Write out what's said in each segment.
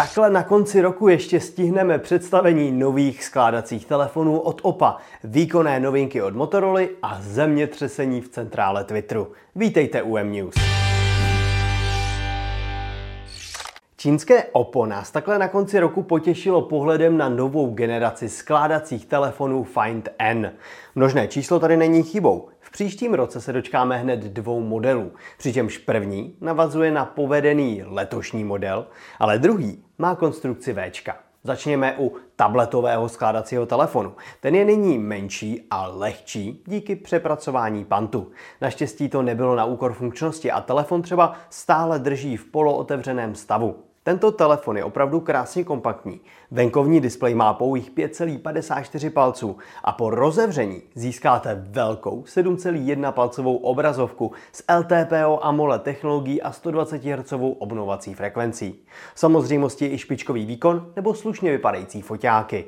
Takhle na konci roku ještě stihneme představení nových skládacích telefonů od OPA, výkonné novinky od Motorola a zemětřesení v centrále Twitteru. Vítejte u M-News. Čínské Oppo nás takhle na konci roku potěšilo pohledem na novou generaci skládacích telefonů Find N. Množné číslo tady není chybou. Příštím roce se dočkáme hned dvou modelů, přičemž první navazuje na povedený letošní model, ale druhý má konstrukci V. Začněme u tabletového skládacího telefonu. Ten je nyní menší a lehčí díky přepracování pantu. Naštěstí to nebylo na úkor funkčnosti a telefon třeba stále drží v polootevřeném stavu. Tento telefon je opravdu krásně kompaktní. Venkovní displej má pouhých 5,54 palců a po rozevření získáte velkou 7,1 palcovou obrazovku s LTPO AMOLED technologií a 120 Hz obnovací frekvencí. Samozřejmostí i špičkový výkon nebo slušně vypadající foťáky.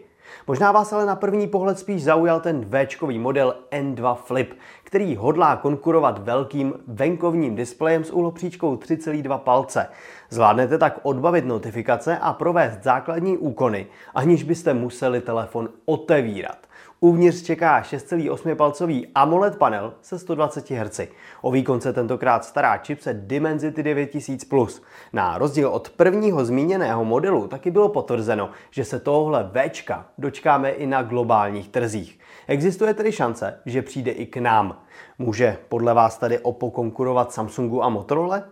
Možná vás ale na první pohled spíš zaujal ten v model N2 Flip, který hodlá konkurovat velkým venkovním displejem s úhlopříčkou 3,2 palce. Zvládnete tak odbavit notifikace a provést základní úkony, aniž byste museli telefon otevírat. Uvnitř čeká 6,8 palcový AMOLED panel se 120 Hz. O výkon se tentokrát stará chipset Dimensity 9000+. Na rozdíl od prvního zmíněného modelu taky bylo potvrzeno, že se tohle Včka dočkáme i na globálních trzích. Existuje tedy šance, že přijde i k nám. Může podle vás tady Oppo konkurovat Samsungu a Motorola?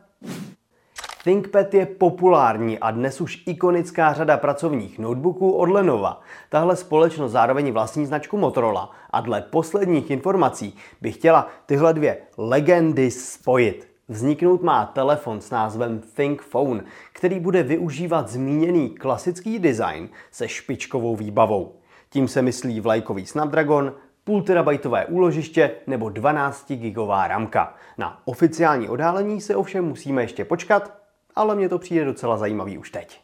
ThinkPad je populární a dnes už ikonická řada pracovních notebooků od Lenova. Tahle společnost zároveň vlastní značku Motorola a dle posledních informací by chtěla tyhle dvě legendy spojit. Vzniknout má telefon s názvem ThinkPhone, který bude využívat zmíněný klasický design se špičkovou výbavou. Tím se myslí vlajkový Snapdragon, půl terabajtové úložiště nebo 12 gigová ramka. Na oficiální odhalení se ovšem musíme ještě počkat, ale mně to přijde docela zajímavý už teď.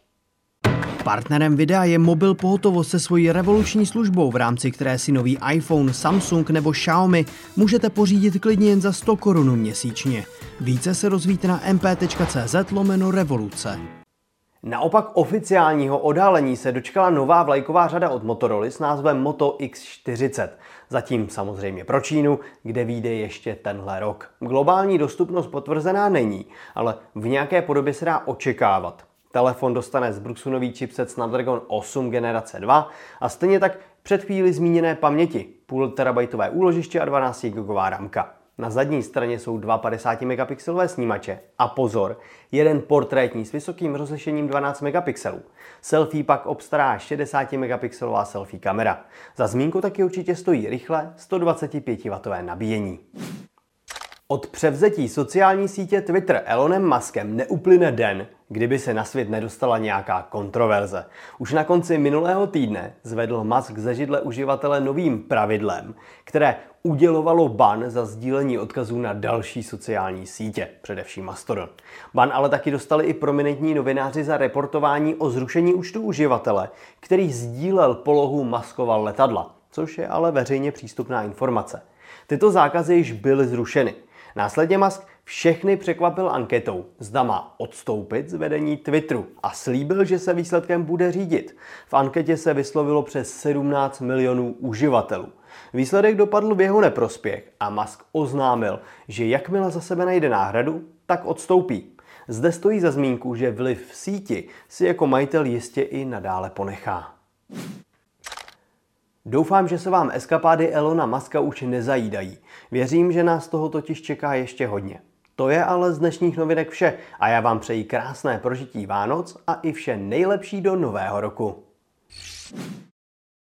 Partnerem videa je mobil pohotovost se svojí revoluční službou, v rámci které si nový iPhone, Samsung nebo Xiaomi můžete pořídit klidně jen za 100 korun měsíčně. Více se rozvíte na mp.cz lomeno revoluce. Naopak oficiálního odhalení se dočkala nová vlajková řada od Motorola s názvem Moto X40. Zatím samozřejmě pro Čínu, kde vyjde ještě tenhle rok. Globální dostupnost potvrzená není, ale v nějaké podobě se dá očekávat. Telefon dostane z Bruxunový chipset Snapdragon 8 generace 2 a stejně tak před chvíli zmíněné paměti, půl terabajtové úložiště a 12 GB ramka. Na zadní straně jsou dva 50 megapixelové snímače a pozor, jeden portrétní s vysokým rozlišením 12 megapixelů. Selfie pak obstará 60 megapixelová selfie kamera. Za zmínku taky určitě stojí rychle 125W nabíjení. Od převzetí sociální sítě Twitter Elonem Muskem neuplyne den, kdyby se na svět nedostala nějaká kontroverze. Už na konci minulého týdne zvedl Musk ze židle uživatele novým pravidlem, které udělovalo ban za sdílení odkazů na další sociální sítě, především Mastodon. Ban ale taky dostali i prominentní novináři za reportování o zrušení účtu uživatele, který sdílel polohu Muskova letadla, což je ale veřejně přístupná informace. Tyto zákazy již byly zrušeny. Následně Musk všechny překvapil anketou, zda má odstoupit z vedení Twitteru a slíbil, že se výsledkem bude řídit. V anketě se vyslovilo přes 17 milionů uživatelů. Výsledek dopadl v jeho neprospěch a Musk oznámil, že jakmile za sebe najde náhradu, tak odstoupí. Zde stojí za zmínku, že vliv v síti si jako majitel jistě i nadále ponechá. Doufám, že se vám eskapády Elona Maska už nezajídají. Věřím, že nás toho totiž čeká ještě hodně. To je ale z dnešních novinek vše a já vám přeji krásné prožití Vánoc a i vše nejlepší do nového roku.